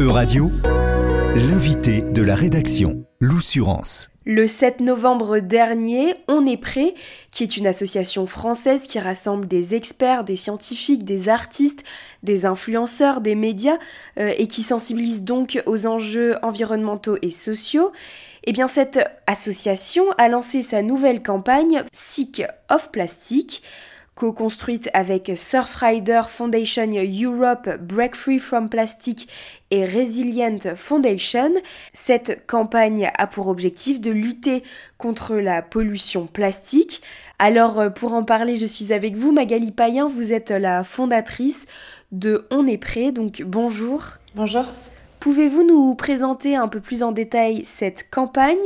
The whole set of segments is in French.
E-Radio, l'invité de la rédaction, l'Oussurance. Le 7 novembre dernier, On est prêt, qui est une association française qui rassemble des experts, des scientifiques, des artistes, des influenceurs, des médias, euh, et qui sensibilise donc aux enjeux environnementaux et sociaux. Eh bien, cette association a lancé sa nouvelle campagne Sick of Plastic co-construite avec Surfrider Foundation Europe, Break Free from Plastic et Resilient Foundation. Cette campagne a pour objectif de lutter contre la pollution plastique. Alors pour en parler, je suis avec vous, Magali Payen, vous êtes la fondatrice de On est prêt, donc bonjour. Bonjour. Pouvez-vous nous présenter un peu plus en détail cette campagne?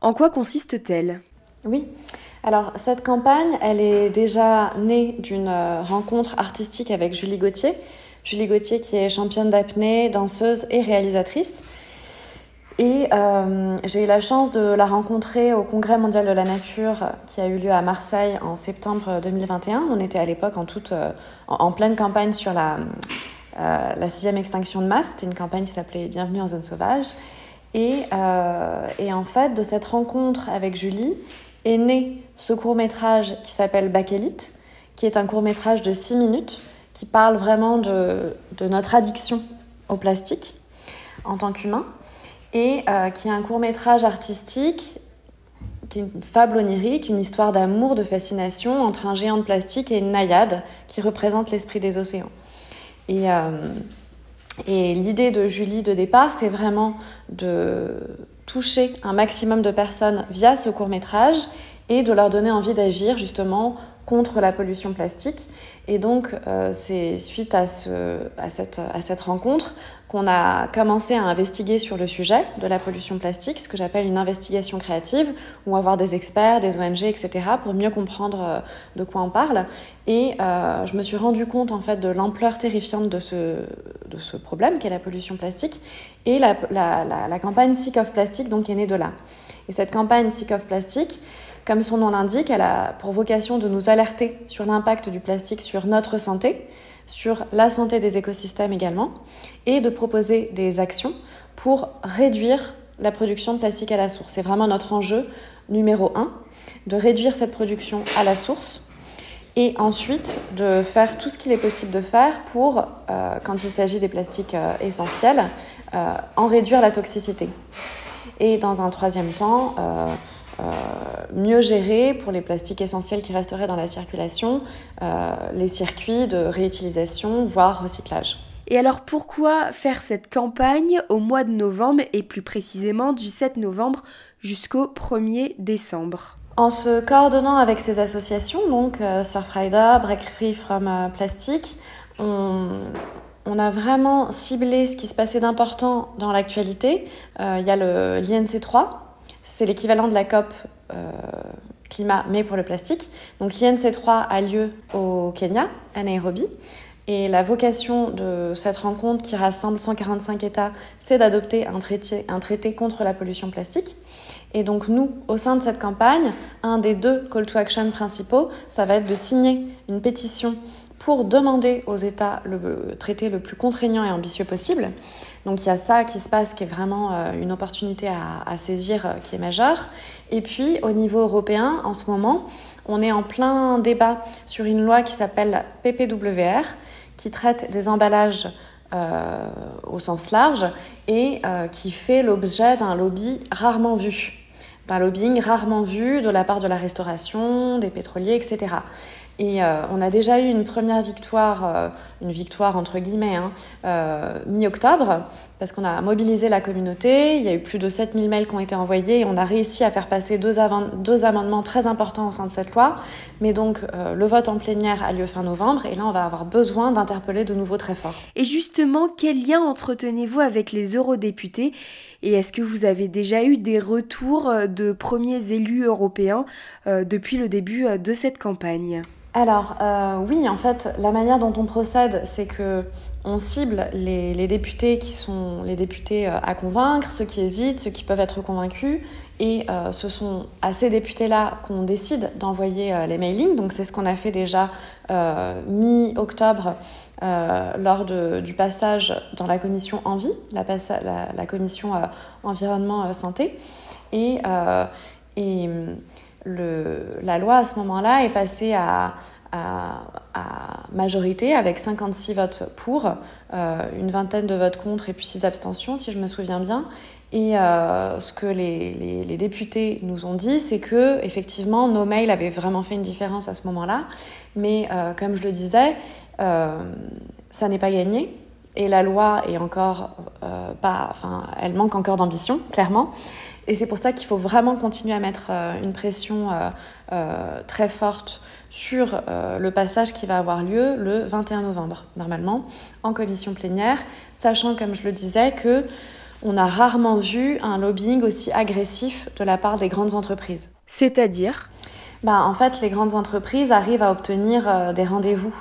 En quoi consiste-t-elle? Oui. Alors cette campagne, elle est déjà née d'une euh, rencontre artistique avec Julie Gauthier. Julie Gauthier qui est championne d'apnée, danseuse et réalisatrice. Et euh, j'ai eu la chance de la rencontrer au Congrès mondial de la nature qui a eu lieu à Marseille en septembre 2021. On était à l'époque en, euh, en, pleine campagne sur la, la sixième extinction de masse. C'était une campagne qui s'appelait Bienvenue en zone sauvage. Et, en fait, de cette rencontre avec Julie, est né ce court métrage qui s'appelle Bakélite, qui est un court métrage de 6 minutes qui parle vraiment de, notre addiction au plastique en tant qu'humain et euh, qui est un court métrage artistique qui est une fable onirique, une histoire d'amour, de fascination entre un géant de plastique et une naïade qui représente l'esprit des océans. Et, euh, et l'idée de Julie de départ, c'est vraiment de toucher un maximum de personnes via ce court métrage et de leur donner envie d'agir justement contre la pollution plastique. Et donc, euh, c'est suite à, ce, à, cette, à cette rencontre qu'on a commencé à investiguer sur le sujet de la pollution plastique, ce que j'appelle une investigation créative, où avoir des experts, des ONG, etc., pour mieux comprendre euh, de quoi on parle. Et euh, je me suis rendu compte en fait de l'ampleur terrifiante de ce, de ce problème qu'est la pollution plastique. Et la, campagne Sick of Plastic donc, est née de là. Et cette campagne Sick of Plastic, comme son nom l'indique, elle a pour vocation de nous alerter sur l'impact du plastique sur notre santé, sur la santé des écosystèmes également, et de proposer des actions pour réduire la production de plastique à la source. C'est vraiment notre enjeu numéro un, de réduire cette production à la source et ensuite de faire tout ce qu'il est possible de faire pour, euh, quand il s'agit des plastiques euh, essentiels, euh, en réduire la toxicité. Et dans un troisième temps, mieux gérer pour les plastiques essentiels qui resteraient dans la circulation les circuits de réutilisation, voire recyclage. Et alors pourquoi faire cette campagne au mois de novembre et plus précisément du 7 novembre jusqu'au 1er décembre? En se coordonnant avec ces associations, donc euh, Surfrider, Break Free from Plastic, on, a vraiment ciblé ce qui se passait d'important dans l'actualité. Il y a l'INC3, c'est l'équivalent de la COP euh, climat, mais pour le plastique. Donc l'INC3 a lieu au Kenya, à Nairobi. Et la vocation de cette rencontre qui rassemble 145 États, c'est d'adopter un traité, un traité contre la pollution plastique. Et donc nous, au sein de cette campagne, un des deux call to action principaux, ça va être de signer une pétition pour demander aux États le traité le plus contraignant et ambitieux possible. Donc il y a ça qui se passe, qui est vraiment euh, une opportunité à, saisir, euh, qui est majeure. Et puis au niveau européen, en ce moment, on est en plein débat sur une loi qui s'appelle PPWR, qui traite des emballages euh, au sens large et qui fait l'objet d'un lobby rarement vu, d'un lobbying rarement vu de la part de la restauration, des pétroliers, etc. Et euh, on a déjà eu une première victoire, euh, une victoire entre guillemets, hein, euh, mi-octobre, parce qu'on a mobilisé la communauté. Il y a eu plus de 7000 mails qui ont été envoyés et on a réussi à faire passer deux, deux amendements très importants au sein de cette loi. Mais donc, le vote en plénière a lieu fin novembre et là, on va avoir besoin d'interpeller de nouveau très fort. Et justement, quel lien entretenez-vous avec les eurodéputés? Et est-ce que vous avez déjà eu des retours de premiers élus européens depuis le début de cette campagne? Alors euh, oui, en fait, la manière dont on procède, c'est que on cible les, députés qui sont les députés euh, à convaincre, ceux qui hésitent, ceux qui peuvent être convaincus. Et euh, ce sont à ces députés-là qu'on décide d'envoyer les mailings. Donc c'est ce qu'on a fait déjà mi-octobre lors du passage dans la commission Envie, la, commission environnement santé. Et le, la loi à ce moment-là est passée à, à, majorité avec 56 votes pour, euh, une vingtaine de votes contre et puis 6 abstentions si je me souviens bien. Et euh, ce que les, les, députés nous ont dit, c'est que effectivement nos mails avaient vraiment fait une différence à ce moment-là, mais euh, comme je le disais, ça n'est pas gagné et la loi est encore pas, enfin, elle manque encore d'ambition, clairement. Et c'est pour ça qu'il faut vraiment continuer à mettre une pression très forte sur euh, le passage qui va avoir lieu le 21 novembre, normalement, en commission plénière, sachant, comme je le disais, que on a rarement vu un lobbying aussi agressif de la part des grandes entreprises. C'est-à-dire? Ben, En fait, les grandes entreprises arrivent à obtenir euh, des rendez-vous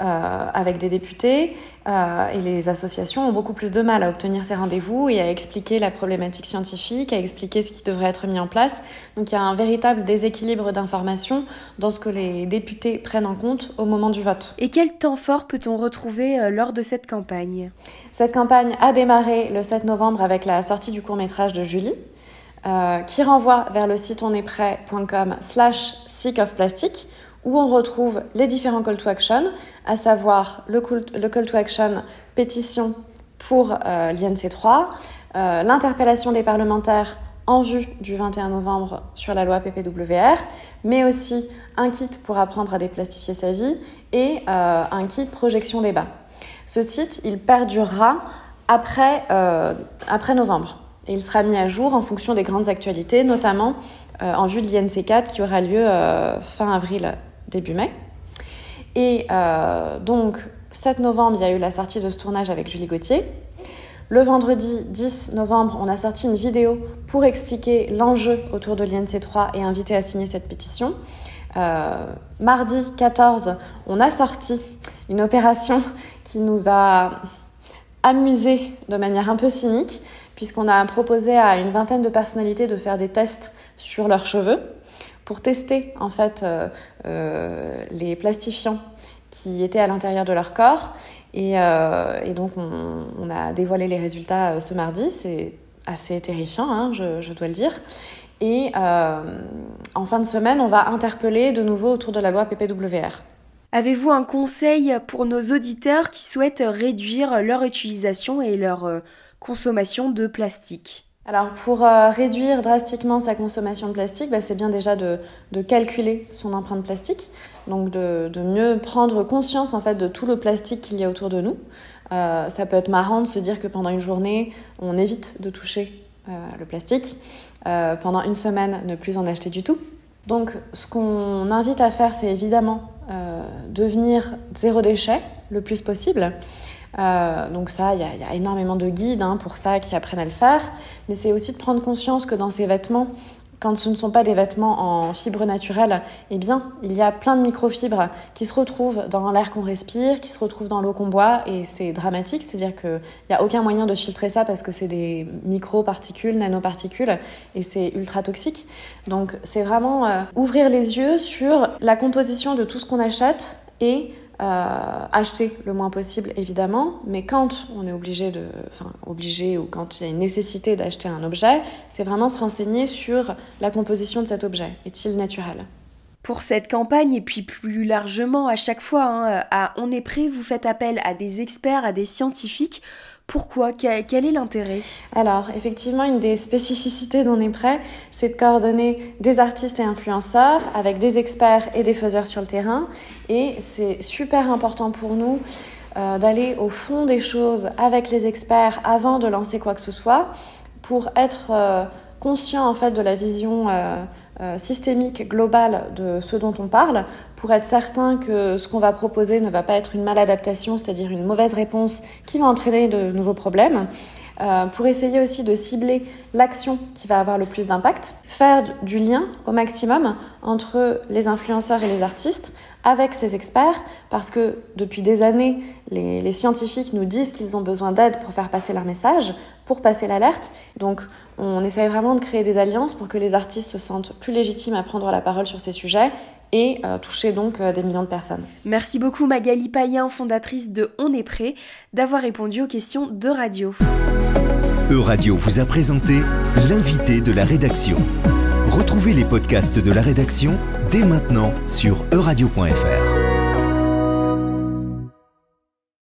euh, avec des députés euh, et les associations ont beaucoup plus de mal à obtenir ces rendez-vous et à expliquer la problématique scientifique, à expliquer ce qui devrait être mis en place. Donc il y a un véritable déséquilibre d'information dans ce que les députés prennent en compte au moment du vote. Et quel temps fort peut-on retrouver euh, lors de cette campagne? Cette campagne a démarré le 7 novembre avec la sortie du court métrage de Julie. qui renvoie vers le site onestprêt.com slash sick of plastic où on retrouve les différents call to action, à savoir le call, to action pétition pour euh, l'INC3, euh, l'interpellation des parlementaires en vue du 21 novembre sur la loi PPWR, mais aussi un kit pour apprendre à déplastifier sa vie et euh, un kit projection débat. Ce site, il perdurera après, après novembre et il sera mis à jour en fonction des grandes actualités, notamment en vue de l'INC4 qui aura lieu fin avril début mai. Et euh, donc, 7 novembre, il y a eu la sortie de ce tournage avec Julie Gauthier. Le vendredi 10 novembre, on a sorti une vidéo pour expliquer l'enjeu autour de l'INC3 et inviter à signer cette pétition. Euh, mardi 14, on a sorti une opération qui nous a amusé de manière un peu cynique, puisqu'on a proposé à une vingtaine de personnalités de faire des tests sur leurs cheveux pour tester en fait euh, euh, les plastifiants qui étaient à l'intérieur de leur corps. Et, euh, donc on, a dévoilé les résultats ce mardi. C'est assez terrifiant, hein, je, dois le dire. Et en fin de semaine, on va interpeller de nouveau autour de la loi PPWR. Avez-vous un conseil pour nos auditeurs qui souhaitent réduire leur utilisation et leur consommation de plastique? Alors pour euh, réduire drastiquement sa consommation de plastique, bah, c'est bien déjà de, calculer son empreinte plastique, donc de, mieux prendre conscience en fait de tout le plastique qu'il y a autour de nous. Euh, ça peut être marrant de se dire que pendant une journée, on évite de toucher euh, le plastique. pendant une semaine, ne plus en acheter du tout. Donc ce qu'on invite à faire, c'est évidemment devenir zéro déchet le plus possible. Euh, donc ça, il y, a énormément de guides hein, pour ça qui apprennent à le faire. Mais c'est aussi de prendre conscience que dans ces vêtements, quand ce ne sont pas des vêtements en fibres naturelles, eh bien, il y a plein de microfibres qui se retrouvent dans l'air qu'on respire, qui se retrouvent dans l'eau qu'on boit, et c'est dramatique, c'est-à-dire qu'il n'y a aucun moyen de filtrer ça parce que c'est des microparticules, nanoparticules, et c'est ultra toxique. Donc, c'est vraiment euh, ouvrir les yeux sur la composition de tout ce qu'on achète et euh, acheter le moins possible évidemment, mais quand on est obligé de, enfin obligé ou quand il y a une nécessité d'acheter un objet, c'est vraiment se renseigner sur la composition de cet objet. Est-il naturel? Pour cette campagne et puis plus largement à chaque fois, hein, à On est prêt, vous faites appel à des experts, à des scientifiques pourquoi? Quel est l'intérêt? Alors, effectivement, une des spécificités d'On est prêt, c'est de coordonner des artistes et influenceurs avec des experts et des faiseurs sur le terrain. Et c'est super important pour nous euh, d'aller au fond des choses avec les experts avant de lancer quoi que ce soit pour être euh, conscient en fait de la vision euh, euh, systémique, globale de ce dont on parle, pour être certain que ce qu'on va proposer ne va pas être une maladaptation, c'est-à-dire une mauvaise réponse qui va entraîner de nouveaux problèmes. Euh, pour essayer aussi de cibler l'action qui va avoir le plus d'impact, faire du lien au maximum entre les influenceurs et les artistes avec ces experts, parce que depuis des années, les, les scientifiques nous disent qu'ils ont besoin d'aide pour faire passer leur message, pour passer l'alerte. Donc on essaye vraiment de créer des alliances pour que les artistes se sentent plus légitimes à prendre la parole sur ces sujets et euh, toucher donc euh, des millions de personnes. Merci beaucoup Magali Payen, fondatrice de On est prêt, d'avoir répondu aux questions de radio. E-Radio vous a présenté l'invité de la rédaction. Retrouvez les podcasts de la rédaction dès maintenant sur euradio.fr.